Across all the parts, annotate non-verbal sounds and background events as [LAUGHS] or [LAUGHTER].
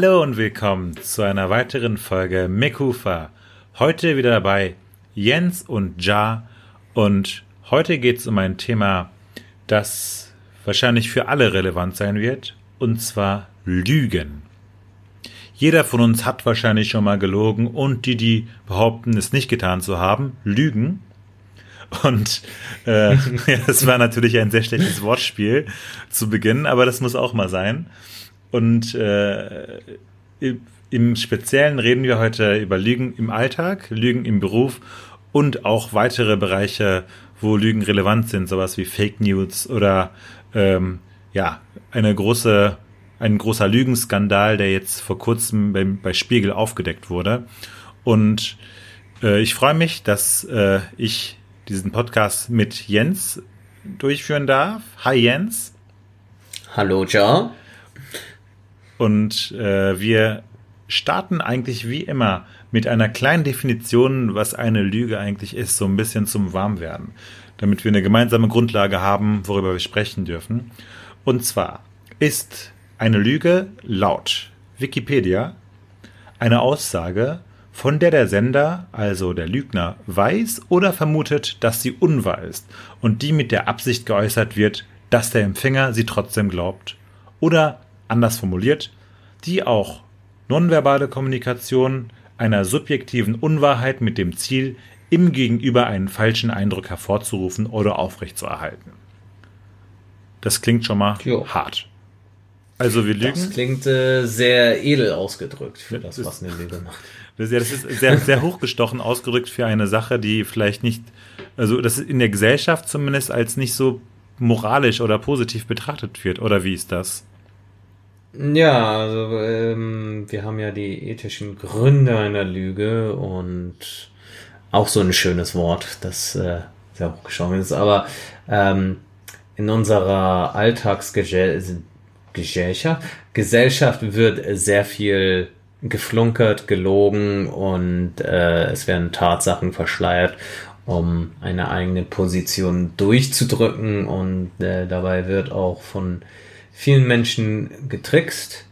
Hallo und willkommen zu einer weiteren Folge Mekufa. Heute wieder dabei Jens und Ja und heute geht es um ein Thema, das wahrscheinlich für alle relevant sein wird, und zwar Lügen. Jeder von uns hat wahrscheinlich schon mal gelogen und die, die behaupten, es nicht getan zu haben, lügen. Und äh, [LAUGHS] das war natürlich ein sehr schlechtes Wortspiel zu Beginn, aber das muss auch mal sein. Und äh, im Speziellen reden wir heute über Lügen im Alltag, Lügen im Beruf und auch weitere Bereiche, wo Lügen relevant sind, sowas wie Fake News oder ähm, ja, eine große, ein großer Lügenskandal, der jetzt vor kurzem bei, bei Spiegel aufgedeckt wurde. Und äh, ich freue mich, dass äh, ich diesen Podcast mit Jens durchführen darf. Hi Jens. Hallo Ja. Und äh, wir starten eigentlich wie immer mit einer kleinen Definition, was eine Lüge eigentlich ist, so ein bisschen zum Warmwerden, damit wir eine gemeinsame Grundlage haben, worüber wir sprechen dürfen. Und zwar ist eine Lüge laut Wikipedia eine Aussage, von der der Sender, also der Lügner, weiß oder vermutet, dass sie unwahr ist und die mit der Absicht geäußert wird, dass der Empfänger sie trotzdem glaubt. Oder anders formuliert, die auch nonverbale Kommunikation einer subjektiven Unwahrheit mit dem Ziel, im Gegenüber einen falschen Eindruck hervorzurufen oder aufrechtzuerhalten. Das klingt schon mal jo. hart. Also wir lügen. Das klingt äh, sehr edel ausgedrückt für das, was eine Lüge macht. [LAUGHS] Das, ja, das ist sehr, sehr hochgestochen ausgedrückt für eine Sache, die vielleicht nicht, also das in der Gesellschaft zumindest als nicht so moralisch oder positiv betrachtet wird. Oder wie ist das? Ja, also ähm, wir haben ja die ethischen Gründe einer Lüge und auch so ein schönes Wort, das äh, sehr hochgeschoben ist. Aber ähm, in unserer Alltagsgesellschaft Gesellschaft wird sehr viel geflunkert, gelogen und äh, es werden Tatsachen verschleiert, um eine eigene Position durchzudrücken und äh, dabei wird auch von vielen Menschen getrickst,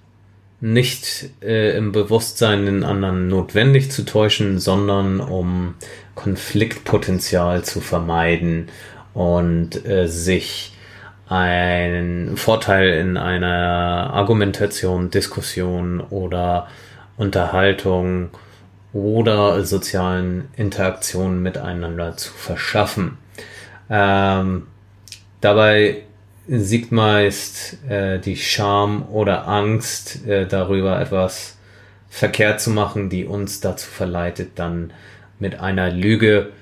nicht äh, im Bewusstsein den anderen notwendig zu täuschen, sondern um Konfliktpotenzial zu vermeiden und äh, sich einen Vorteil in einer Argumentation, Diskussion oder Unterhaltung oder sozialen Interaktionen miteinander zu verschaffen. Ähm, dabei siegt meist äh, die Scham oder Angst äh, darüber, etwas verkehrt zu machen, die uns dazu verleitet, dann mit einer Lüge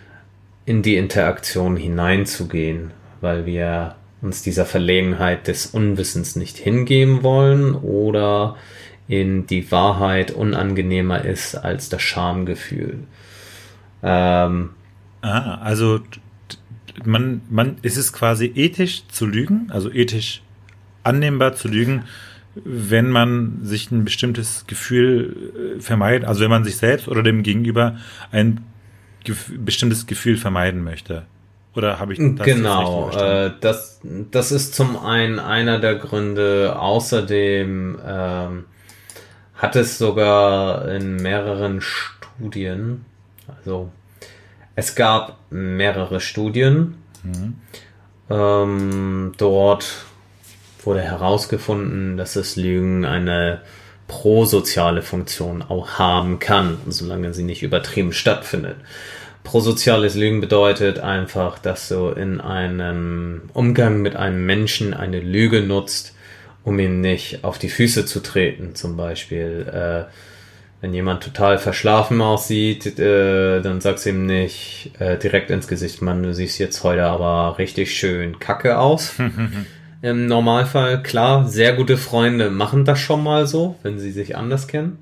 in die Interaktion hineinzugehen, weil wir uns dieser Verlegenheit des Unwissens nicht hingeben wollen oder in die Wahrheit unangenehmer ist als das Schamgefühl. Ähm, ah, also man, man, ist es quasi ethisch zu lügen, also ethisch annehmbar zu lügen, wenn man sich ein bestimmtes Gefühl äh, vermeidet, also wenn man sich selbst oder dem Gegenüber ein gef bestimmtes Gefühl vermeiden möchte. Oder habe ich das Genau, äh, das, das ist zum einen einer der Gründe. Außerdem ähm, hat es sogar in mehreren Studien, also es gab mehrere Studien. Mhm. Ähm, dort wurde herausgefunden, dass das Lügen eine prosoziale Funktion auch haben kann, solange sie nicht übertrieben stattfindet. Prosoziales Lügen bedeutet einfach, dass du in einem Umgang mit einem Menschen eine Lüge nutzt, um ihn nicht auf die Füße zu treten, zum Beispiel. Äh, wenn jemand total verschlafen aussieht, äh, dann sagst du ihm nicht äh, direkt ins Gesicht, Mann, du siehst jetzt heute aber richtig schön kacke aus. [LAUGHS] Im Normalfall, klar, sehr gute Freunde machen das schon mal so, wenn sie sich anders kennen.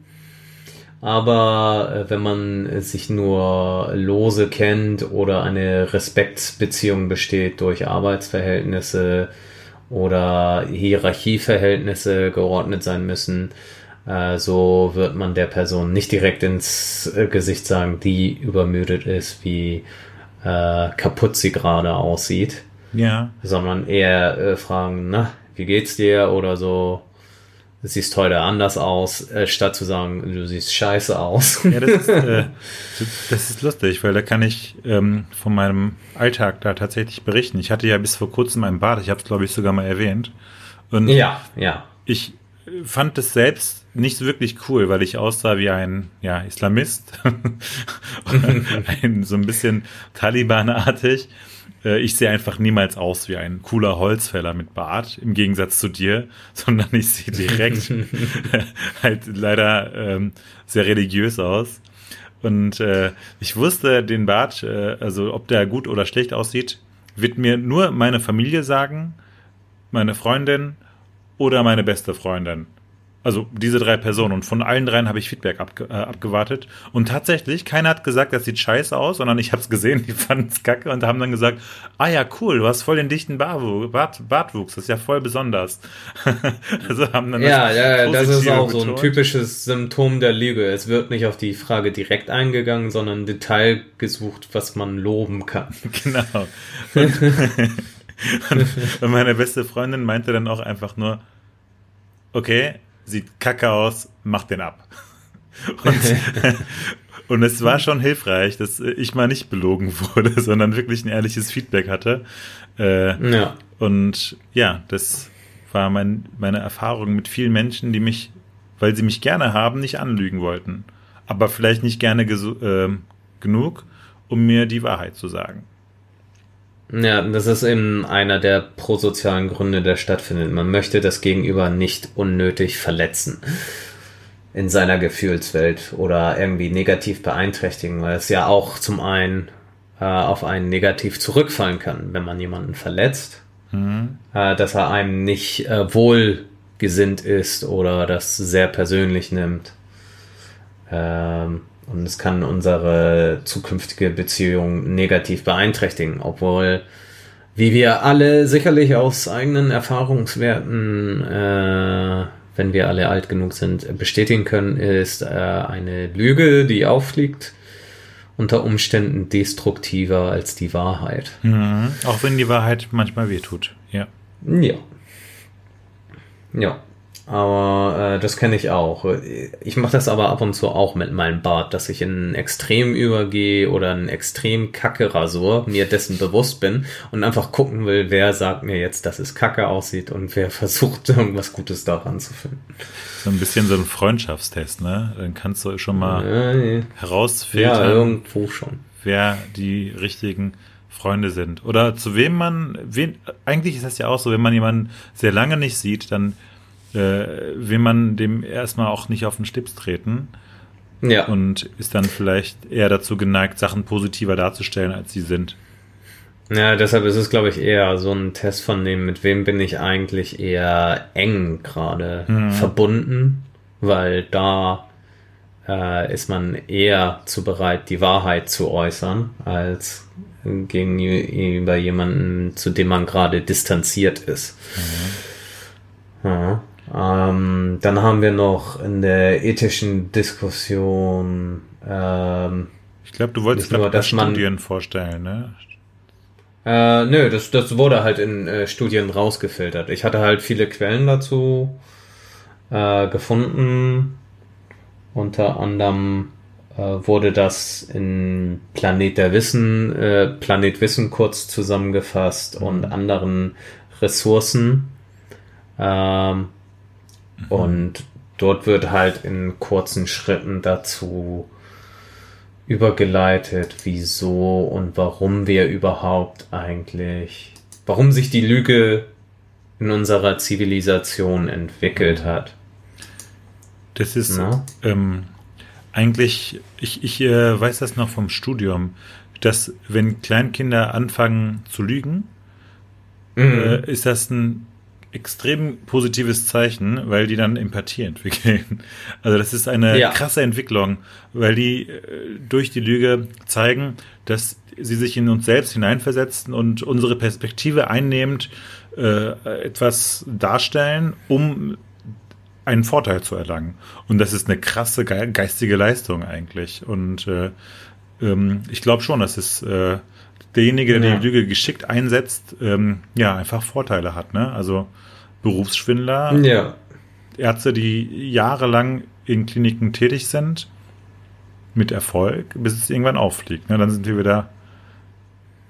Aber äh, wenn man sich nur lose kennt oder eine Respektsbeziehung besteht durch Arbeitsverhältnisse oder Hierarchieverhältnisse geordnet sein müssen, so wird man der Person nicht direkt ins äh, Gesicht sagen, die übermüdet ist, wie äh, kaputt sie gerade aussieht. Ja. Sondern eher äh, fragen, na, wie geht's dir? Oder so, siehst heute anders aus, äh, statt zu sagen, du siehst scheiße aus. Ja, das ist, [LAUGHS] äh, das ist lustig, weil da kann ich ähm, von meinem Alltag da tatsächlich berichten. Ich hatte ja bis vor kurzem einen Bart, ich habe es glaube ich sogar mal erwähnt. Und ja, ja. Ich fand es selbst nicht wirklich cool, weil ich aussah wie ein ja, Islamist, [LAUGHS] ein, so ein bisschen Taliban-artig. Äh, ich sehe einfach niemals aus wie ein cooler Holzfäller mit Bart, im Gegensatz zu dir, [LAUGHS] sondern ich sehe direkt [LAUGHS] halt leider ähm, sehr religiös aus. Und äh, ich wusste, den Bart, äh, also ob der gut oder schlecht aussieht, wird mir nur meine Familie sagen, meine Freundin oder meine beste Freundin. Also diese drei Personen. Und von allen dreien habe ich Feedback abge äh, abgewartet. Und tatsächlich, keiner hat gesagt, das sieht scheiße aus, sondern ich habe es gesehen, [LAUGHS] die fanden es kacke und haben dann gesagt, ah ja, cool, du hast voll den dichten Bart Bartwuchs, das ist ja voll besonders. [LAUGHS] also haben dann ja, das ja, das ist auch betont. so ein typisches Symptom der Lüge. Es wird nicht auf die Frage direkt eingegangen, sondern Detail gesucht, was man loben kann. [LAUGHS] Genau. Und, und meine beste Freundin meinte dann auch einfach nur, okay, sieht kacke aus, mach den ab. [LAUGHS] Und, [LAUGHS] und es war schon hilfreich, dass ich mal nicht belogen wurde, [LAUGHS] sondern wirklich ein ehrliches Feedback hatte. Äh, ja. Und ja, das war mein, meine Erfahrung mit vielen Menschen, die mich, weil sie mich gerne haben, nicht anlügen wollten. Aber vielleicht nicht gerne äh, genug, um mir die Wahrheit zu sagen. Ja, das ist eben einer der prosozialen Gründe, der stattfindet. Man möchte das Gegenüber nicht unnötig verletzen in seiner Gefühlswelt oder irgendwie negativ beeinträchtigen, weil es ja auch zum einen äh, auf einen negativ zurückfallen kann, wenn man jemanden verletzt, mhm. äh, dass er einem nicht äh, wohlgesinnt ist oder das sehr persönlich nimmt. Ähm, und es kann unsere zukünftige Beziehung negativ beeinträchtigen, obwohl, wie wir alle sicherlich aus eigenen Erfahrungswerten, äh, wenn wir alle alt genug sind, bestätigen können, ist äh, eine Lüge, die auffliegt, unter Umständen destruktiver als die Wahrheit. Mhm. Auch wenn die Wahrheit manchmal wehtut, ja. Ja. Ja. Aber äh, das kenne ich auch. Ich mache das aber ab und zu auch mit meinem Bart, dass ich in ein Extrem übergehe oder ein Extrem Kacke Rasur, mir dessen bewusst bin und einfach gucken will, wer sagt mir jetzt, dass es Kacke aussieht und wer [LAUGHS] versucht, irgendwas Gutes daran zu finden. So ein bisschen so ein Freundschaftstest, ne? Dann kannst du schon mal ja, herausfiltern. Ja, irgendwo schon. Wer die richtigen Freunde sind. Oder zu wem man, wen, eigentlich ist das ja auch so, wenn man jemanden sehr lange nicht sieht, dann äh, will man dem erstmal auch nicht auf den Stips treten. Ja. Und ist dann vielleicht eher dazu geneigt, Sachen positiver darzustellen, als sie sind. Ja, deshalb ist es, glaube ich, eher so ein Test von dem, mit wem bin ich eigentlich eher eng gerade mhm. verbunden, weil da äh, ist man eher zu bereit, die Wahrheit zu äußern, als gegenüber jemanden, zu dem man gerade distanziert ist. Mhm. Ja. Ähm, dann haben wir noch in der ethischen Diskussion. Ähm, ich glaube, du wolltest nur, dass Studien man, vorstellen, ne? Äh, nö, das, das wurde halt in äh, Studien rausgefiltert. Ich hatte halt viele Quellen dazu äh, gefunden. Unter anderem äh, wurde das in Planet der Wissen, äh, Planet Wissen kurz zusammengefasst mhm. und anderen Ressourcen. Ähm, Mhm. Und dort wird halt in kurzen Schritten dazu übergeleitet, wieso und warum wir überhaupt eigentlich, warum sich die Lüge in unserer Zivilisation entwickelt hat. Das ist ähm, eigentlich, ich, ich äh, weiß das noch vom Studium, dass wenn Kleinkinder anfangen zu lügen, mhm. äh, ist das ein extrem positives Zeichen, weil die dann Empathie entwickeln. [LAUGHS] Also das ist eine ja. krasse Entwicklung, weil die äh, durch die Lüge zeigen, dass sie sich in uns selbst hineinversetzen und unsere Perspektive einnehmend äh, etwas darstellen, um einen Vorteil zu erlangen. Und das ist eine krasse geistige Leistung eigentlich. Und äh, ähm, ich glaube schon, dass es äh, derjenige, der ja. die Lüge geschickt einsetzt, ähm, ja, einfach Vorteile hat. Ne? Also Berufsschwindler ja. Ärzte, die jahrelang in Kliniken tätig sind, mit Erfolg, bis es irgendwann auffliegt. Ne? Dann sind wir wieder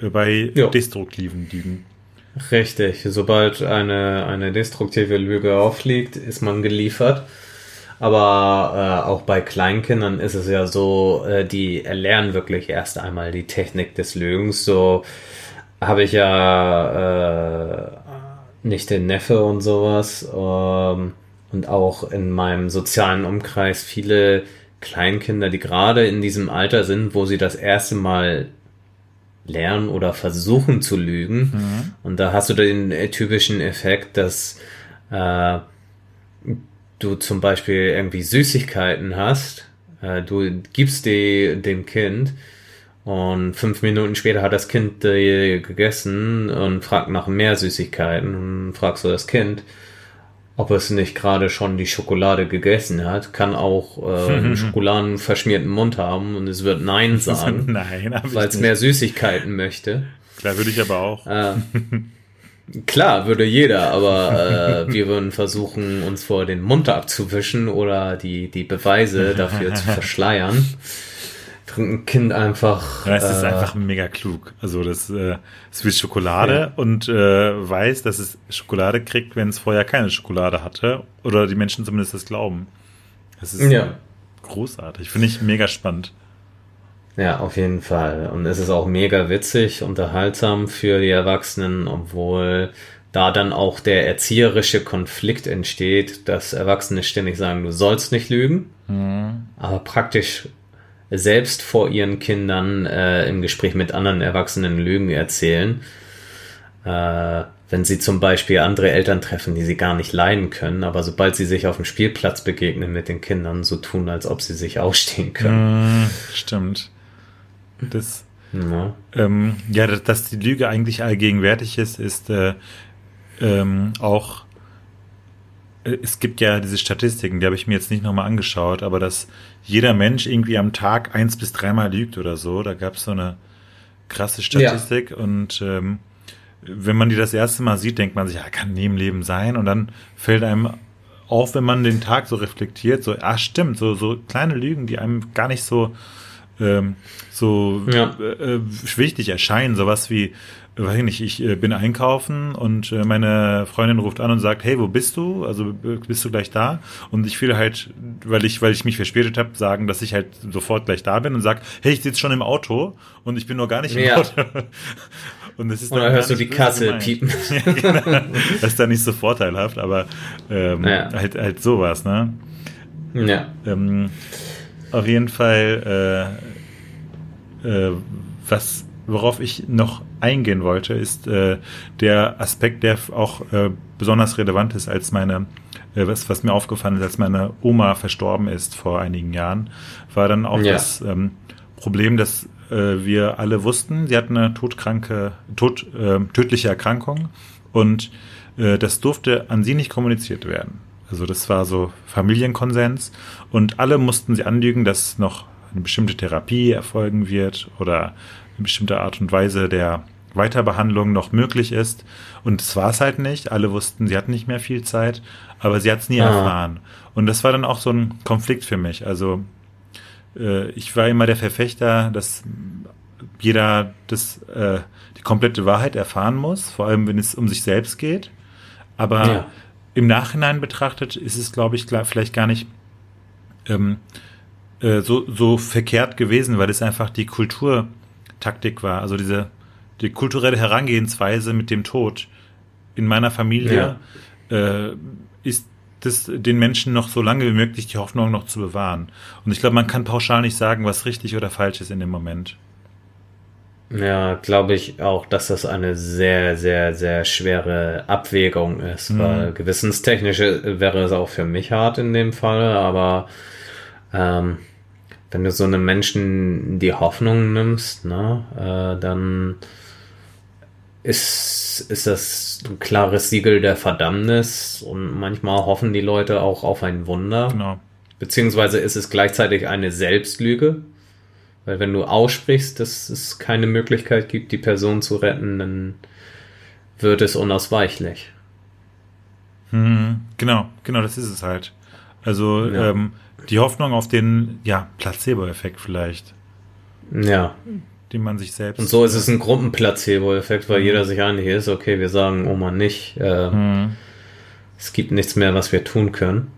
bei Ja. destruktiven Lügen. Richtig, sobald eine, eine destruktive Lüge aufliegt, ist man geliefert. Aber äh, auch bei Kleinkindern ist es ja so, äh, die erlernen wirklich erst einmal die Technik des Lügens. So habe ich ja äh, nicht den Neffe und sowas. Ähm, und auch in meinem sozialen Umkreis viele Kleinkinder, die gerade in diesem Alter sind, wo sie das erste Mal lernen oder versuchen zu lügen. Und da hast du den äh, typischen Effekt, dass äh, du zum Beispiel irgendwie Süßigkeiten hast, äh, du gibst die dem Kind und fünf Minuten später hat das Kind die gegessen und fragt nach mehr Süßigkeiten und fragst du das Kind, ob es nicht gerade schon die Schokolade gegessen hat, kann auch äh, [LAUGHS] einen schokoladenverschmierten Mund haben und es wird Nein [LAUGHS] sagen, Nein, weil es mehr Süßigkeiten möchte. Klar, würde ich aber auch. Äh, [LAUGHS] klar, würde jeder, aber äh, wir würden versuchen, uns vor den Mund abzuwischen oder die, die Beweise dafür zu [LAUGHS] verschleiern. Ein Kind einfach. Ja, es ist äh, einfach mega klug. Also das, äh, es will Schokolade Ja. und äh, weiß, dass es Schokolade kriegt, wenn es vorher keine Schokolade hatte. Oder die Menschen zumindest das glauben. Das ist Ja. großartig. Finde ich mega spannend. Ja, auf jeden Fall. Und es ist auch mega witzig, unterhaltsam für die Erwachsenen, obwohl da dann auch der erzieherische Konflikt entsteht, dass Erwachsene ständig sagen, du sollst nicht lügen, aber praktisch selbst vor ihren Kindern äh, im Gespräch mit anderen Erwachsenen Lügen erzählen. Äh, wenn sie zum Beispiel andere Eltern treffen, die sie gar nicht leiden können, aber sobald sie sich auf dem Spielplatz begegnen mit den Kindern, so tun, als ob sie sich [LAUGHS] ausstehen können. Mm, stimmt. Das, Ja. ähm, ja, dass, die Lüge eigentlich allgegenwärtig ist, ist äh, ähm, auch. äh, Es gibt ja diese Statistiken, die habe ich mir jetzt nicht nochmal angeschaut, aber dass jeder Mensch irgendwie am Tag eins bis dreimal lügt oder so. Da gab es so eine krasse Statistik und ähm, wenn man die das erste Mal sieht, denkt man sich, ja, kann nie im Leben sein und dann fällt einem auf, wenn man den Tag so reflektiert, so, ah, stimmt, so, so kleine Lügen, die einem gar nicht so, ähm, so Ja. äh, wichtig erscheinen, sowas wie, äh, weiß ich nicht, ich äh, bin einkaufen und äh, meine Freundin ruft an und sagt, hey, wo bist du? Also äh, bist du gleich da? Und ich will halt, weil ich, weil ich mich verspätet habe, sagen, dass ich halt sofort gleich da bin und sag, hey, ich sitze schon im Auto und ich bin noch gar nicht im Ja. Auto. [LAUGHS] Und das ist Oder dann hörst du die Kasse gemeint. piepen? [LAUGHS] ja, genau. Das ist dann nicht so vorteilhaft, aber ähm, Ja. halt, halt sowas, ne? Ja. Ähm, auf jeden Fall, äh, was, worauf ich noch eingehen wollte, ist äh, der Aspekt, der auch äh, besonders relevant ist, als meine, äh, was, was mir aufgefallen ist, als meine Oma verstorben ist vor einigen Jahren, war dann auch Ja. das ähm, Problem, dass äh, wir alle wussten, sie hat eine todkranke, tot, äh, tödliche Erkrankung und äh, das durfte an sie nicht kommuniziert werden. Also das war so Familienkonsens und alle mussten sie anlügen, dass noch eine bestimmte Therapie erfolgen wird oder eine bestimmte Art und Weise der Weiterbehandlung noch möglich ist. Und das war es halt nicht. Alle wussten, sie hat nicht mehr viel Zeit, aber sie hat es nie Ah. erfahren. Und das war dann auch so ein Konflikt für mich. Also äh, ich war immer der Verfechter, dass jeder das, äh, die komplette Wahrheit erfahren muss, vor allem wenn es um sich selbst geht. Aber Ja. im Nachhinein betrachtet ist es, glaube ich, klar, vielleicht gar nicht ähm, äh, so, so verkehrt gewesen, weil es einfach die Kulturtaktik war. Also diese die kulturelle Herangehensweise mit dem Tod in meiner Familie äh, ist das den Menschen noch so lange wie möglich die Hoffnung noch zu bewahren. Und ich glaube, man kann pauschal nicht sagen, was richtig oder falsch ist in dem Moment. Ja, glaube ich auch, dass das eine sehr, sehr, sehr schwere Abwägung ist, Mhm. weil gewissenstechnisch wäre es auch für mich hart in dem Fall, aber ähm, wenn du so einem Menschen die Hoffnung nimmst, ne, äh, dann ist, ist das ein klares Siegel der Verdammnis und manchmal hoffen die Leute auch auf ein Wunder. Genau. Beziehungsweise ist es gleichzeitig eine Selbstlüge. Weil wenn du aussprichst, dass es keine Möglichkeit gibt, die Person zu retten, dann wird es unausweichlich. Hm, genau, genau, das ist es halt. Also ja. ähm, die Hoffnung auf den, ja, Placebo-Effekt vielleicht. Ja. Den man sich selbst. Und so ist es ein Gruppenplacebo-Effekt, weil mhm. jeder sich einig ist, okay, wir sagen Oma nicht. Äh, mhm. Es gibt nichts mehr, was wir tun können.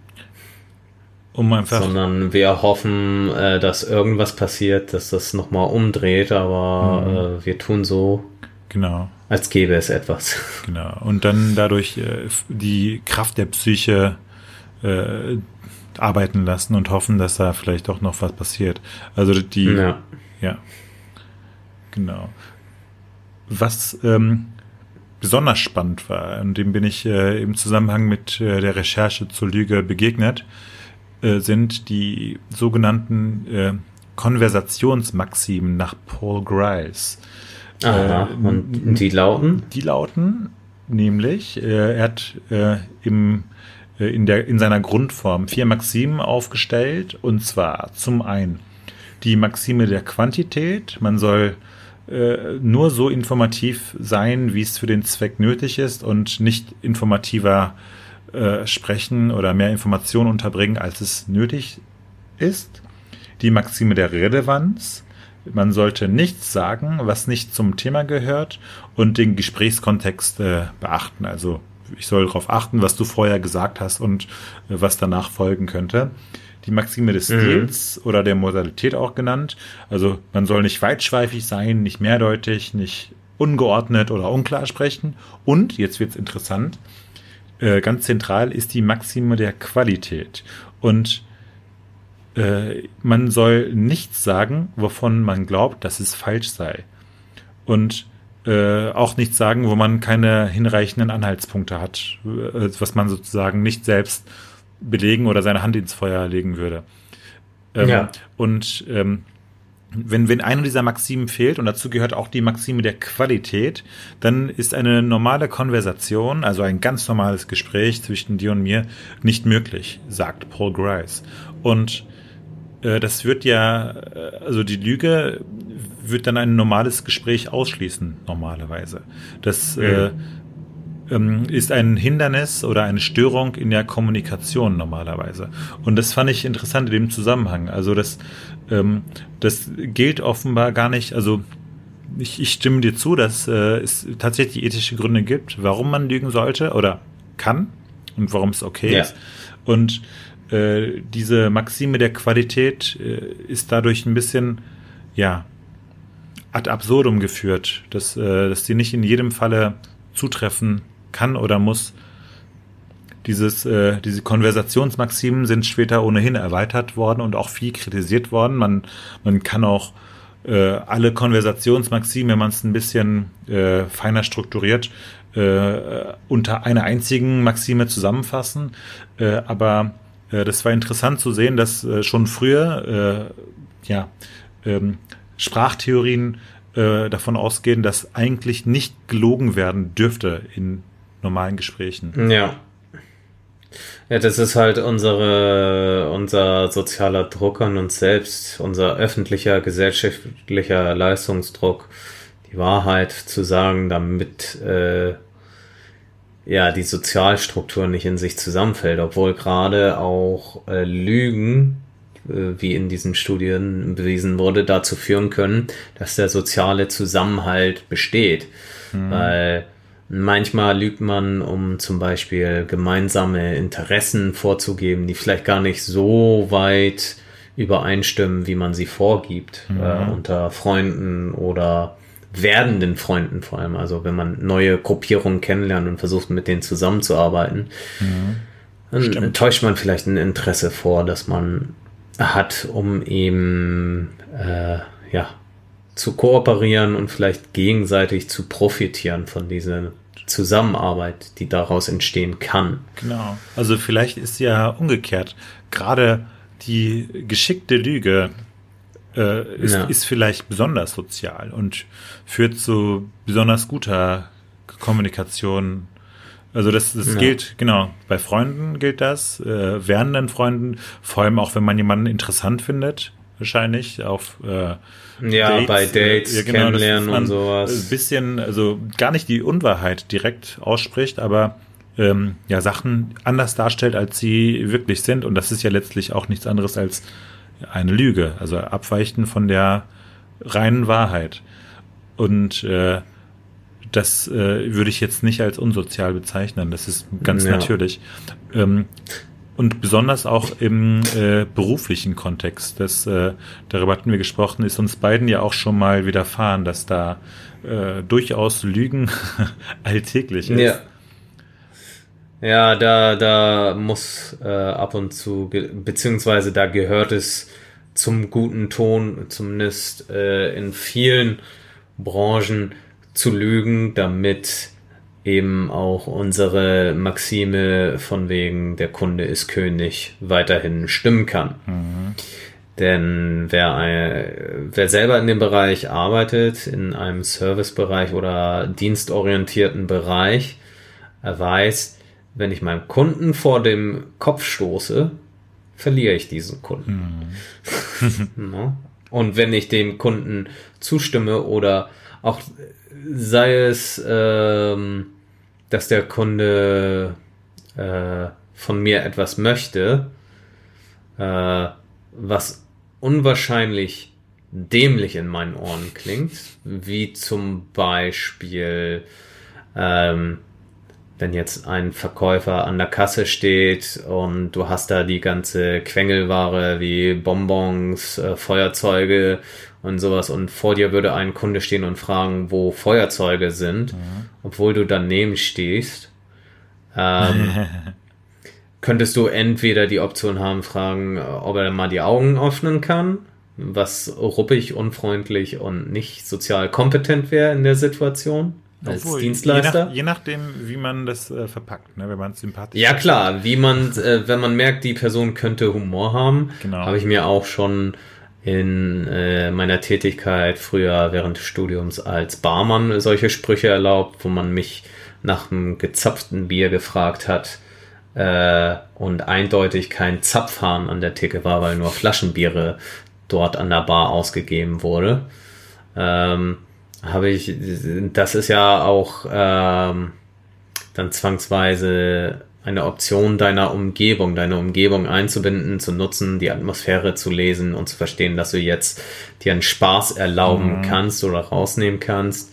Um einfach. Sondern wir hoffen, äh, dass irgendwas passiert, dass das nochmal umdreht, aber mhm. äh, wir tun so. Genau. Als gäbe es etwas. [LAUGHS] Genau. Und dann dadurch äh, die Kraft der Psyche äh, arbeiten lassen und hoffen, dass da vielleicht auch noch was passiert. Also die. Ja. ja. Genau. Was ähm, besonders spannend war, und dem bin ich äh, im Zusammenhang mit äh, der Recherche zur Lüge begegnet, äh, sind die sogenannten äh, Konversationsmaximen nach Paul Grice. Aha, äh, und die lauten? Die lauten nämlich, äh, er hat im in, der, in seiner Grundform vier Maximen aufgestellt. Und zwar zum einen die Maxime der Quantität. Man soll äh, nur so informativ sein, wie es für den Zweck nötig ist und nicht informativer äh, sprechen oder mehr Informationen unterbringen, als es nötig ist. Die Maxime der Relevanz. Man sollte nichts sagen, was nicht zum Thema gehört und den Gesprächskontext äh, beachten. Also ich soll darauf achten, was du vorher gesagt hast und äh, was danach folgen könnte. Die Maxime des mhm. Stils mhm. oder der Modalität auch genannt. Also man soll nicht weitschweifig sein, nicht mehrdeutig, nicht ungeordnet oder unklar sprechen. Und, jetzt wird's interessant, äh, ganz zentral ist die Maxime der Qualität. Und äh, man soll nichts sagen, wovon man glaubt, dass es falsch sei. Und äh, auch nichts sagen, wo man keine hinreichenden Anhaltspunkte hat, äh, was man sozusagen nicht selbst belegen oder seine Hand ins Feuer legen würde. Ähm, ja. Und ähm, wenn, wenn eine dieser Maximen fehlt, und dazu gehört auch die Maxime der Qualität, dann ist eine normale Konversation, also ein ganz normales Gespräch zwischen dir und mir, nicht möglich, sagt Paul Grice. Und das wird ja, äh, also die Lüge wird dann ein normales Gespräch ausschließen, normalerweise. Das äh, ähm, ist ein Hindernis oder eine Störung in der Kommunikation normalerweise. Und das fand ich interessant in dem Zusammenhang. Also das, ähm, das gilt offenbar gar nicht, also ich, ich stimme dir zu, dass äh, es tatsächlich ethische Gründe gibt, warum man lügen sollte oder kann und warum es okay ja. ist. Und äh, diese Maxime der Qualität äh, ist dadurch ein bisschen, ja, ad absurdum geführt, dass, äh, dass die nicht in jedem Falle zutreffen kann oder muss. Dieses, äh, diese Konversationsmaximen sind später ohnehin erweitert worden und auch viel kritisiert worden. Man, man kann auch äh, alle Konversationsmaximen, wenn man es ein bisschen äh, feiner strukturiert, äh, unter einer einzigen Maxime zusammenfassen. Äh, aber äh, das war interessant zu sehen, dass äh, schon früher äh, ja, ähm, Sprachtheorien äh, davon ausgehen, dass eigentlich nicht gelogen werden dürfte in normalen Gesprächen. Ja. Ja, das ist halt unsere, unser sozialer Druck an uns selbst, unser öffentlicher, gesellschaftlicher Leistungsdruck, die Wahrheit zu sagen, damit äh, ja die Sozialstruktur nicht in sich zusammenfällt, obwohl gerade auch äh, Lügen äh, wie in diesen Studien bewiesen wurde, dazu führen können, dass der soziale Zusammenhalt besteht. Mhm. Weil manchmal lügt man, um zum Beispiel gemeinsame Interessen vorzugeben, die vielleicht gar nicht so weit übereinstimmen, wie man sie vorgibt, mhm. äh, unter Freunden oder werdenden Freunden vor allem. Also wenn man neue Gruppierungen kennenlernt und versucht, mit denen zusammenzuarbeiten, mhm. dann Stimmt. täuscht man vielleicht ein Interesse vor, dass man hat, um eben äh, ja zu kooperieren und vielleicht gegenseitig zu profitieren von dieser Zusammenarbeit, die daraus entstehen kann. Genau. Also vielleicht ist ja umgekehrt. Gerade die geschickte Lüge äh, ist, ja. ist vielleicht besonders sozial und führt zu besonders guter Kommunikation also das, das ja. gilt, genau, bei Freunden gilt das, äh, werdenden Freunden, vor allem auch wenn man jemanden interessant findet, wahrscheinlich auf äh, ja, Dates, bei Dates, äh, ja, genau, kennenlernen und sowas. Ein bisschen, also gar nicht die Unwahrheit direkt ausspricht, aber ähm, ja Sachen anders darstellt, als sie wirklich sind. Und das ist ja letztlich auch nichts anderes als eine Lüge, also abweichen von der reinen Wahrheit. Und äh, das äh, würde ich jetzt nicht als unsozial bezeichnen. Das ist ganz ja. natürlich. Ähm, und besonders auch im äh, beruflichen Kontext. Das, äh, darüber hatten wir gesprochen, ist uns beiden ja auch schon mal widerfahren, dass da äh, durchaus Lügen [LAUGHS] alltäglich ist. Ja. Ja, da, da muss äh, ab und zu, beziehungsweise da gehört es zum guten Ton, zumindest äh, in vielen Branchen, zu lügen, damit eben auch unsere Maxime von wegen der Kunde ist König weiterhin stimmen kann. Mhm. Denn wer, ein, wer selber in dem Bereich arbeitet, in einem Servicebereich oder dienstorientierten Bereich, er weiß, wenn ich meinem Kunden vor dem Kopf stoße, verliere ich diesen Kunden. [LAUGHS] Mhm. Und wenn ich dem Kunden zustimme oder auch sei es, ähm, dass der Kunde äh, von mir etwas möchte, äh, was unwahrscheinlich dämlich in meinen Ohren klingt, wie zum Beispiel, ähm, wenn jetzt ein Verkäufer an der Kasse steht und du hast da die ganze Quengelware wie Bonbons, äh, Feuerzeuge und sowas und vor dir würde ein Kunde stehen und fragen, wo Feuerzeuge sind, mhm. obwohl du daneben stehst, ähm, [LAUGHS] könntest du entweder die Option haben, fragen, ob er mal die Augen öffnen kann, was ruppig, unfreundlich und nicht sozial kompetent wäre in der Situation als Obwohl, Dienstleister. Je, nach, je, nachdem, wie man das äh, verpackt, ne? wenn man es sympathisch Ja klar, wie man, äh, wenn man merkt, die Person könnte Humor haben, genau. habe ich mir auch schon in äh, meiner Tätigkeit früher während des Studiums als Barmann solche Sprüche erlaubt, wo man mich nach einem gezapften Bier gefragt hat äh, und eindeutig kein Zapfhahn an der Theke war, weil nur Flaschenbiere dort an der Bar ausgegeben wurde. Ähm, habe ich, das ist ja auch ähm, dann zwangsweise eine Option deiner Umgebung, deine Umgebung einzubinden, zu nutzen, die Atmosphäre zu lesen und zu verstehen, dass du jetzt dir einen Spaß erlauben mhm. kannst oder rausnehmen kannst.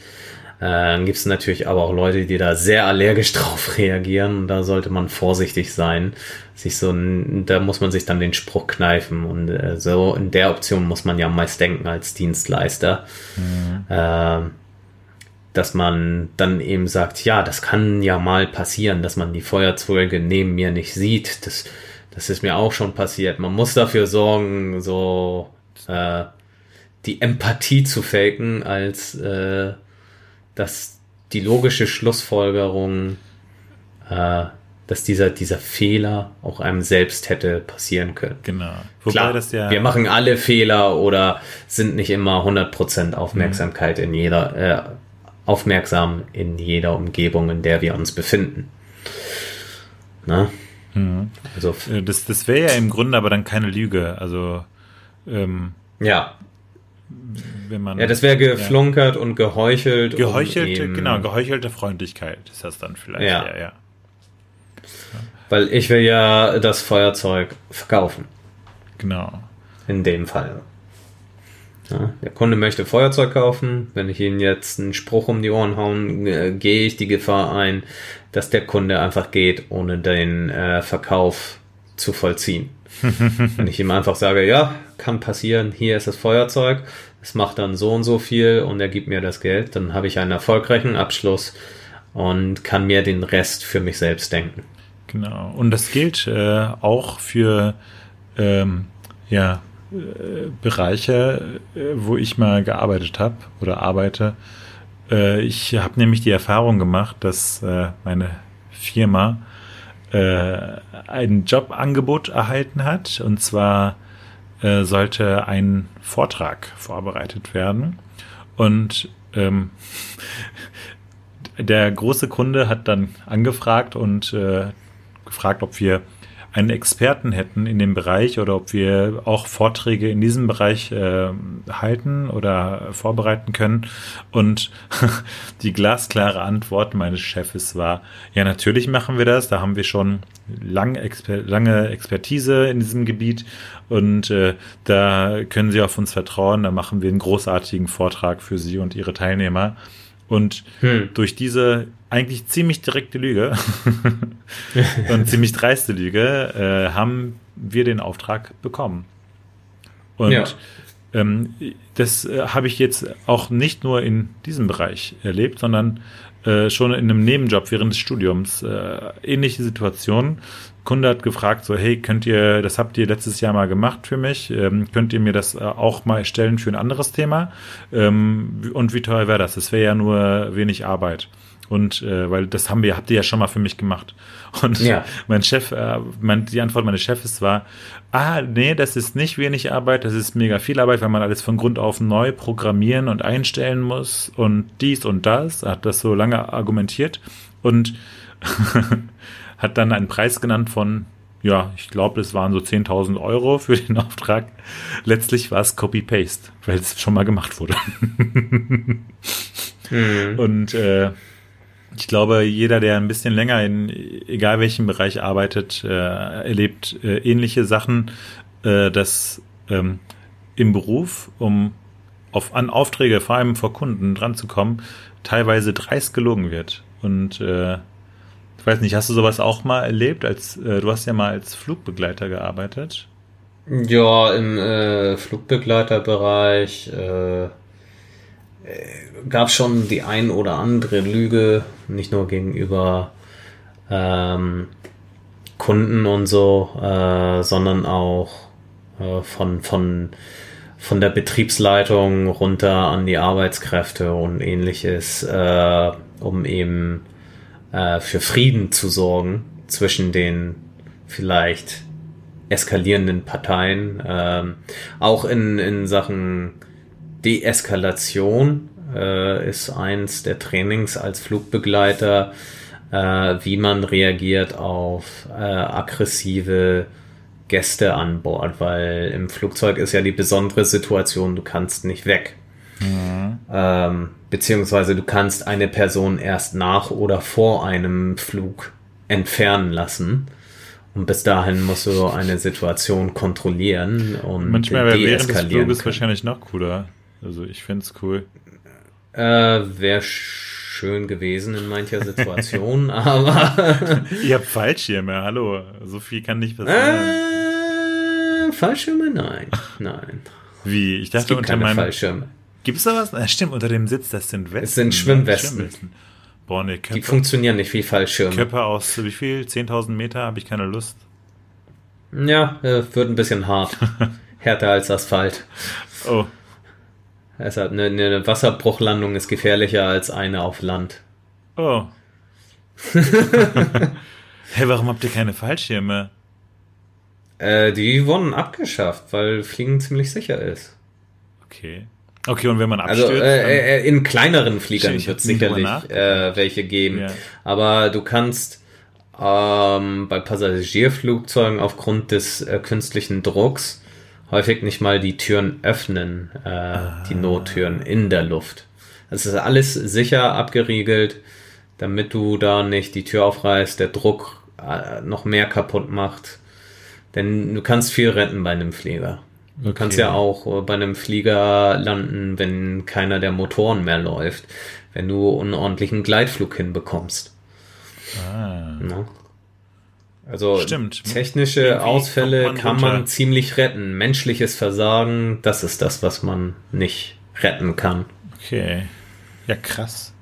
Dann gibt es natürlich aber auch Leute, die da sehr allergisch [LAUGHS] drauf reagieren und da sollte man vorsichtig sein. Sich so, da muss man sich dann den Spruch kneifen und äh, so in der Option muss man ja meist denken als Dienstleister. Mhm. Äh, dass man dann eben sagt, ja, das kann ja mal passieren, dass man die Feuerzeuge neben mir nicht sieht. Das, das ist mir auch schon passiert. Man muss dafür sorgen, so äh, die Empathie zu faken, als äh, dass die logische Schlussfolgerung, äh, dass dieser, dieser Fehler auch einem selbst hätte passieren können. Genau. Wobei Klar, das ja wir machen alle Fehler oder sind nicht immer 100% Aufmerksamkeit mhm. in jeder, äh, aufmerksam in jeder Umgebung, in der wir uns befinden. Na? Mhm. Also, äh, das das wäre ja im Grunde aber dann keine Lüge. Also ähm, ja. Wenn man, ja, das wäre geflunkert ja. und geheuchelt. Geheuchelte, um genau, geheuchelte Freundlichkeit ist das dann vielleicht. Ja. ja, ja. Weil ich will ja das Feuerzeug verkaufen. Genau. In dem Fall. Ja, der Kunde möchte Feuerzeug kaufen. Wenn ich ihm jetzt einen Spruch um die Ohren hauen, äh, gehe ich die Gefahr ein, dass der Kunde einfach geht, ohne den äh, Verkauf zu vollziehen. [LAUGHS] Wenn ich ihm einfach sage, ja, kann passieren, hier ist das Feuerzeug, es macht dann so und so viel und er gibt mir das Geld, dann habe ich einen erfolgreichen Abschluss und kann mir den Rest für mich selbst denken. Genau. Und das gilt äh, auch für ähm, ja, Bereiche, äh, wo ich mal gearbeitet habe oder arbeite. Äh, ich habe nämlich die Erfahrung gemacht, dass äh, meine Firma ein Jobangebot erhalten hat. Und zwar sollte ein Vortrag vorbereitet werden. Und ähm, [LAUGHS] der große Kunde hat dann angefragt und äh, gefragt, ob wir einen Experten hätten in dem Bereich oder ob wir auch Vorträge in diesem Bereich äh, halten oder vorbereiten können. Und [LAUGHS] die glasklare Antwort meines Chefs war, ja, natürlich machen wir das. Da haben wir schon lang Exper lange Expertise in diesem Gebiet und äh, da können Sie auf uns vertrauen. Da machen wir einen großartigen Vortrag für Sie und Ihre Teilnehmer. Und hm. durch diese eigentlich ziemlich direkte Lüge [LAUGHS] und ziemlich dreiste Lüge äh, haben wir den Auftrag bekommen. Und ja. ähm, das äh, habe ich jetzt auch nicht nur in diesem Bereich erlebt, sondern äh, schon in einem Nebenjob während des Studiums. Äh, ähnliche Situation. Kunde hat gefragt, so, hey, könnt ihr, das habt ihr letztes Jahr mal gemacht für mich, ähm, könnt ihr mir das äh, auch mal erstellen für ein anderes Thema? Ähm, und wie teuer wäre das? Das wäre ja nur wenig Arbeit. Und äh, weil das haben wir, habt ihr ja schon mal für mich gemacht. Und ja. mein Chef, äh, mein, die Antwort meines Chefs war, ah, nee, das ist nicht wenig Arbeit, das ist mega viel Arbeit, weil man alles von Grund auf neu programmieren und einstellen muss und dies und das. Er hat das so lange argumentiert und [LAUGHS] hat dann einen Preis genannt von, ja, ich glaube, das waren so 10.000 Euro für den [LAUGHS] Auftrag. Letztlich war es Copy-Paste, weil es schon mal gemacht wurde. [LAUGHS] hm. Und äh, ich glaube, jeder, der ein bisschen länger in egal welchem Bereich arbeitet, äh, erlebt äh, ähnliche Sachen, äh, dass ähm, im Beruf, um auf, an Aufträge, vor allem vor Kunden dran zu kommen, teilweise dreist gelogen wird. Und äh, ich weiß nicht, hast du sowas auch mal erlebt? Als äh, du hast ja mal als Flugbegleiter gearbeitet. Ja, im äh, Flugbegleiterbereich äh, gab schon die ein oder andere Lüge, nicht nur gegenüber ähm, Kunden und so, äh, sondern auch äh, von, von, von der Betriebsleitung runter an die Arbeitskräfte und ähnliches, äh, um eben äh, für Frieden zu sorgen zwischen den vielleicht eskalierenden Parteien, ähm, auch in, in Sachen Deeskalation äh, ist eins der Trainings als Flugbegleiter, äh, wie man reagiert auf äh, aggressive Gäste an Bord, weil im Flugzeug ist ja die besondere Situation, du kannst nicht weg. Mhm. Ähm, beziehungsweise du kannst eine Person erst nach oder vor einem Flug entfernen lassen. Und bis dahin musst du eine Situation kontrollieren und Manchmal während des Fluges wahrscheinlich noch cooler. Also ich finde es cool. Äh, Wäre schön gewesen in mancher Situation, [LAUGHS] aber. [LAUGHS] Ihr habt Fallschirme, hallo. So viel kann nicht passieren. Äh, Fallschirme? Nein. Nein. Wie? Ich dachte unter meinem. Fallschirme. Gibt es da was? Na, stimmt, unter dem Sitz, das sind Westen. Es sind Schwimmwesten. Schwimmwesten. Boah, nee, Köpfe, Die funktionieren nicht wie Fallschirme. Köpfe aus wie viel? 10.000 Meter habe ich keine Lust. Ja, äh, wird ein bisschen hart. [LAUGHS] Härter als Asphalt. Oh. Deshalb eine, eine Wasserbruchlandung ist gefährlicher als eine auf Land. Oh. [LAUGHS] hey, warum habt ihr keine Fallschirme? Äh, die wurden abgeschafft, weil Fliegen ziemlich sicher ist. Okay. Okay, und wenn man also, abstürzt? Also äh, äh, in kleineren Fliegern wird es sicherlich äh, welche geben. Ja. Aber du kannst ähm, bei Passagierflugzeugen aufgrund des äh, künstlichen Drucks häufig nicht mal die Türen öffnen, äh, ah. die Nottüren in der Luft. Es ist alles sicher abgeriegelt, damit du da nicht die Tür aufreißt, der Druck äh, noch mehr kaputt macht. Denn du kannst viel retten bei einem Flieger. Du okay. kannst ja auch äh, bei einem Flieger landen, wenn keiner der Motoren mehr läuft, wenn du einen ordentlichen Gleitflug hinbekommst. Ah. Ja. Also Stimmt. technische Irgendwie Ausfälle man kann man ziemlich retten. Menschliches Versagen, das ist das, was man nicht retten kann. Okay. Ja, krass.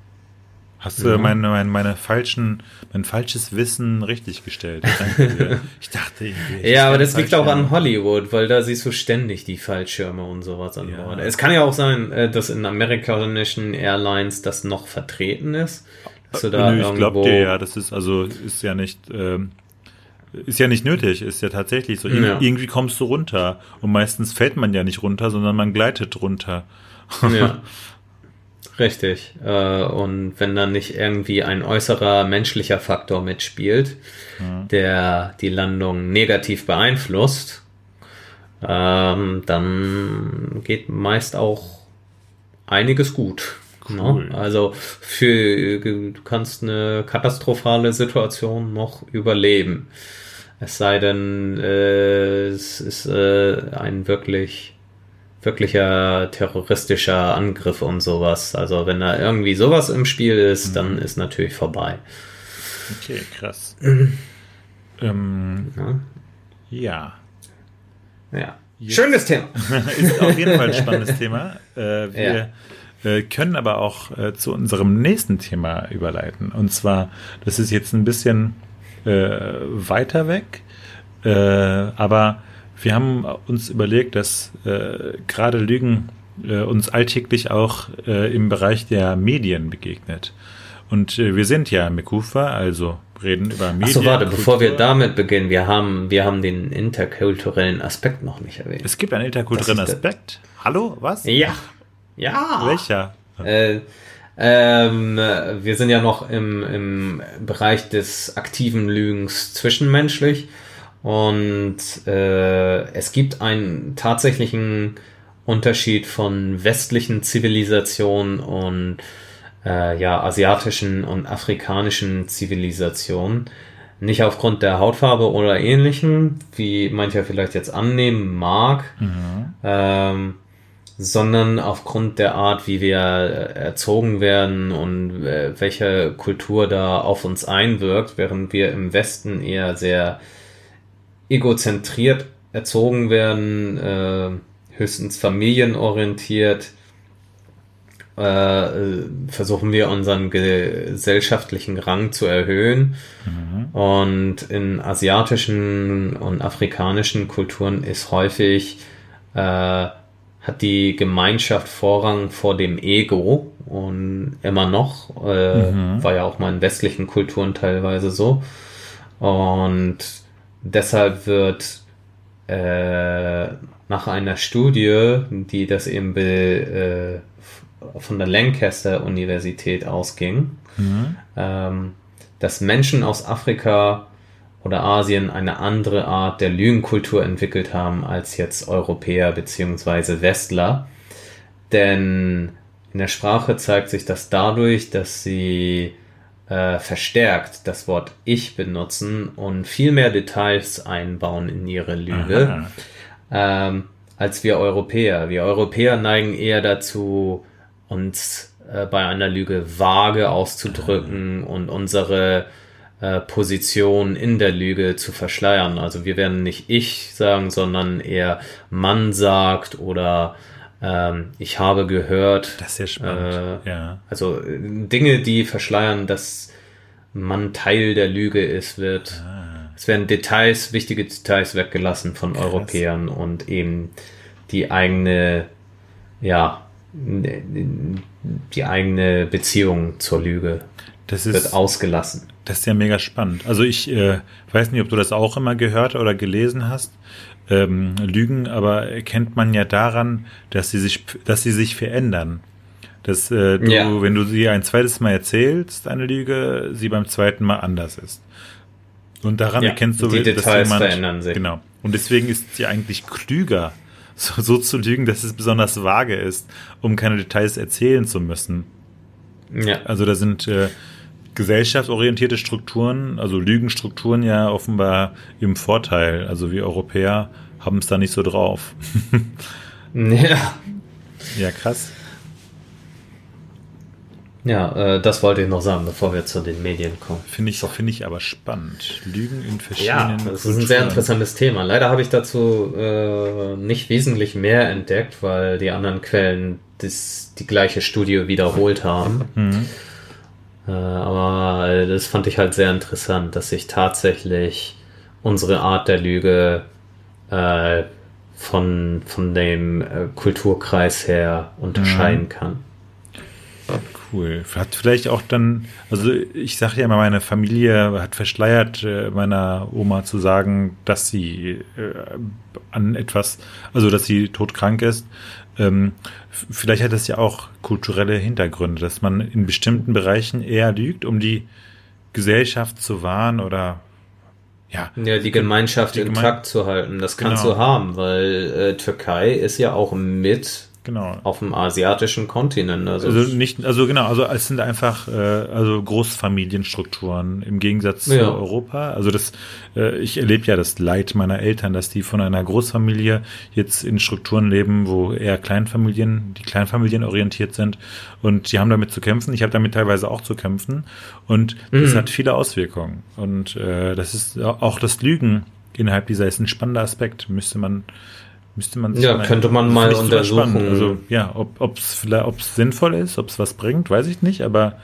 Hast du meine, meine, meine falschen, mein falsches Wissen richtig gestellt? ich dachte irgendwie. [LAUGHS] ja, aber das liegt auch an Hollywood, weil da siehst du ständig die Fallschirme und sowas an ja. Bord. Es kann ja auch sein, äh, dass in amerikanischen Airlines das noch vertreten ist. Dass du da Nö, ich glaube dir ja, das ist also ist ja nicht ähm, ist ja nicht nötig, ist ja tatsächlich so. Ja. Irgendwie kommst du runter. Und meistens fällt man ja nicht runter, sondern man gleitet runter. [LAUGHS] Ja. Richtig. Äh, und wenn dann nicht irgendwie ein äußerer menschlicher Faktor mitspielt, mhm. der die Landung negativ beeinflusst, ähm, dann geht meist auch einiges gut. Ne? Cool. Ne? Also für du kannst eine katastrophale Situation noch überleben. Es sei denn, äh, es ist äh, ein wirklich wirklicher terroristischer Angriff und sowas. Also wenn da irgendwie sowas im Spiel ist, mhm. dann ist natürlich vorbei. Okay, krass. [CLEARS THROAT] ähm, ja. Ja. ja. Schönes Thema. [LAUGHS] ist auf jeden Fall ein [LAUGHS] spannendes Thema. Äh, wir ja. Äh, können aber auch äh, zu unserem nächsten Thema überleiten. Und zwar, das ist jetzt ein bisschen äh, weiter weg, äh, aber wir haben uns überlegt, dass äh, gerade Lügen uns alltäglich auch im Bereich der Medien begegnet. Und wir sind ja Mekufa, also reden über Medien. Achso, warte, bevor wir damit beginnen, wir haben, wir haben den interkulturellen Aspekt noch nicht erwähnt. Es gibt einen interkulturellen Aspekt. Hallo, was? Ja. Ja. Welcher? Äh, ähm, wir sind ja noch im, im Bereich des aktiven Lügens zwischenmenschlich. Und äh, es gibt einen tatsächlichen Unterschied von westlichen Zivilisationen und äh, ja, asiatischen und afrikanischen Zivilisationen. Nicht aufgrund der Hautfarbe oder ähnlichem, wie mancher vielleicht jetzt annehmen mag, mhm. ähm, sondern aufgrund der Art, wie wir äh, erzogen werden und äh, welche Kultur da auf uns einwirkt, während wir im Westen eher sehr egozentriert erzogen werden, äh, höchstens familienorientiert, versuchen wir unseren gesellschaftlichen Rang zu erhöhen. Mhm. Und in asiatischen und afrikanischen Kulturen ist häufig, äh, hat die Gemeinschaft Vorrang vor dem Ego und immer noch, äh, mhm. war ja auch mal in westlichen Kulturen teilweise so. Und deshalb wird äh, nach einer Studie, die das eben be, äh, von der Lancaster Universität ausging, mhm. ähm, dass Menschen aus Afrika oder Asien eine andere Art der Lügenkultur entwickelt haben als jetzt Europäer beziehungsweise Westler. Denn in der Sprache zeigt sich das dadurch, dass sie äh, verstärkt das Wort Ich benutzen und viel mehr Details einbauen in ihre Lüge ähm, als wir Europäer. Wir Europäer neigen eher dazu, uns äh, bei einer Lüge vage auszudrücken Aha. und unsere äh, Position in der Lüge zu verschleiern. Also wir werden nicht ich sagen, sondern eher Mann sagt oder ähm, ich habe gehört. Das ist ja spannend. Äh, ja. Also Dinge, die verschleiern, dass man Teil der Lüge ist, wird. Ah. Es werden Details, wichtige Details weggelassen von Krass. Europäern und eben die eigene, ja, die eigene Beziehung zur Lüge das ist, wird ausgelassen. Das ist ja mega spannend. Also ich äh, weiß nicht, ob du das auch immer gehört oder gelesen hast ähm, Lügen, aber erkennt man ja daran, dass sie sich, dass sie sich verändern. Dass äh, du, ja. wenn du sie ein zweites Mal erzählst, eine Lüge, sie beim zweiten Mal anders ist. Und daran ja, erkennst du, die dass Details jemand, verändern sich. Genau. Und deswegen ist sie eigentlich klüger, [LAUGHS] so, so zu lügen, dass es besonders vage ist, um keine Details erzählen zu müssen. Ja. Also da sind äh, gesellschaftsorientierte Strukturen, also Lügenstrukturen ja offenbar im Vorteil. Also wir Europäer haben es da nicht so drauf. [LAUGHS] ja. Ja, krass. Ja, äh, das wollte ich noch sagen, bevor wir zu den Medien kommen. Finde ich, finde ich aber spannend. Lügen in verschiedenen. Ja, das ist ein sehr interessantes Thema. Leider habe ich dazu äh, nicht wesentlich mehr entdeckt, weil die anderen Quellen das, die gleiche Studie wiederholt haben. Mhm. Äh, aber äh, das fand ich halt sehr interessant, dass sich tatsächlich unsere Art der Lüge äh, von, von dem äh, Kulturkreis her unterscheiden mhm. kann. Cool. Hat vielleicht auch dann, also ich sage ja immer, meine Familie hat verschleiert, meiner Oma zu sagen, dass sie äh, an etwas, also dass sie todkrank ist. Ähm, vielleicht hat das ja auch kulturelle Hintergründe, dass man in bestimmten Bereichen eher lügt, um die Gesellschaft zu wahren oder ja. Ja, die Gemeinschaft die intakt Gemein zu halten. Das kannst genau. du haben, weil äh, Türkei ist ja auch mit Genau. Auf dem asiatischen Kontinent. Also, also nicht, also genau, also es sind einfach äh, also Großfamilienstrukturen im Gegensatz ja. zu Europa. Also das, äh, ich erlebe ja das Leid meiner Eltern, dass die von einer Großfamilie jetzt in Strukturen leben, wo eher Kleinfamilien, die Kleinfamilien orientiert sind und die haben damit zu kämpfen. Ich habe damit teilweise auch zu kämpfen und das mhm. hat viele Auswirkungen. Und äh, das ist auch das Lügen innerhalb dieser ist ein spannender Aspekt. Müsste man Müsste man sich ja, mal, könnte man mal untersuchen. Also ja, ob es ob es sinnvoll ist, ob es was bringt, weiß ich nicht, aber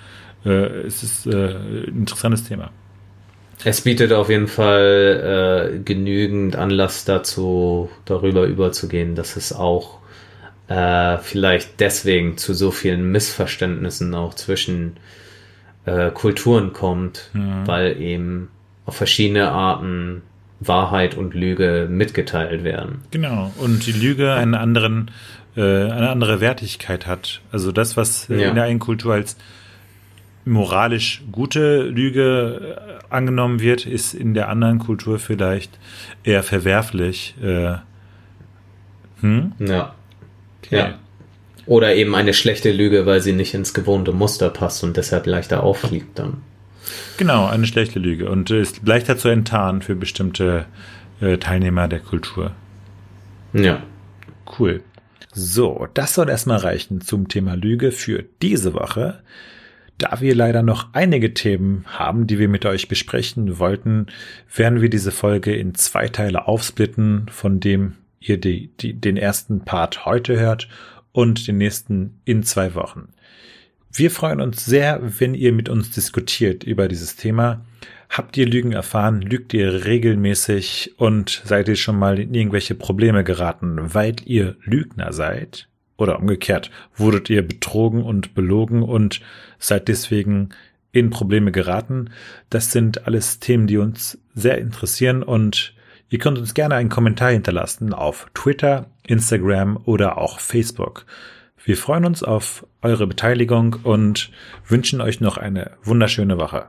äh, es ist äh, ein interessantes Thema. Es bietet auf jeden Fall äh, genügend Anlass dazu, darüber überzugehen, dass es auch äh, vielleicht deswegen zu so vielen Missverständnissen auch zwischen äh, Kulturen kommt, mhm. weil eben auf verschiedene Arten Wahrheit und Lüge mitgeteilt werden. Genau. Und die Lüge einen anderen, äh, eine andere Wertigkeit hat. Also das, was ja. in der einen Kultur als moralisch gute Lüge äh, angenommen wird, ist in der anderen Kultur vielleicht eher verwerflich. Äh, hm? Ja. Okay. Ja. Oder eben eine schlechte Lüge, weil sie nicht ins gewohnte Muster passt und deshalb leichter auffliegt dann. Genau, eine schlechte Lüge und ist leichter zu enttarnen für bestimmte äh, Teilnehmer der Kultur. Ja. Cool. So, das soll erstmal reichen zum Thema Lüge für diese Woche. Da wir leider noch einige Themen haben, die wir mit euch besprechen wollten, werden wir diese Folge in zwei Teile aufsplitten, von dem ihr die, die, den ersten Part heute hört und den nächsten in zwei Wochen. Wir freuen uns sehr, wenn ihr mit uns diskutiert über dieses Thema. Habt ihr Lügen erfahren? Lügt ihr regelmäßig? Und seid ihr schon mal in irgendwelche Probleme geraten, weil ihr Lügner seid? Oder umgekehrt, wurdet ihr betrogen und belogen und seid deswegen in Probleme geraten? Das sind alles Themen, die uns sehr interessieren und ihr könnt uns gerne einen Kommentar hinterlassen auf Twitter, Instagram oder auch Facebook. Wir freuen uns auf eure Beteiligung und wünschen euch noch eine wunderschöne Woche.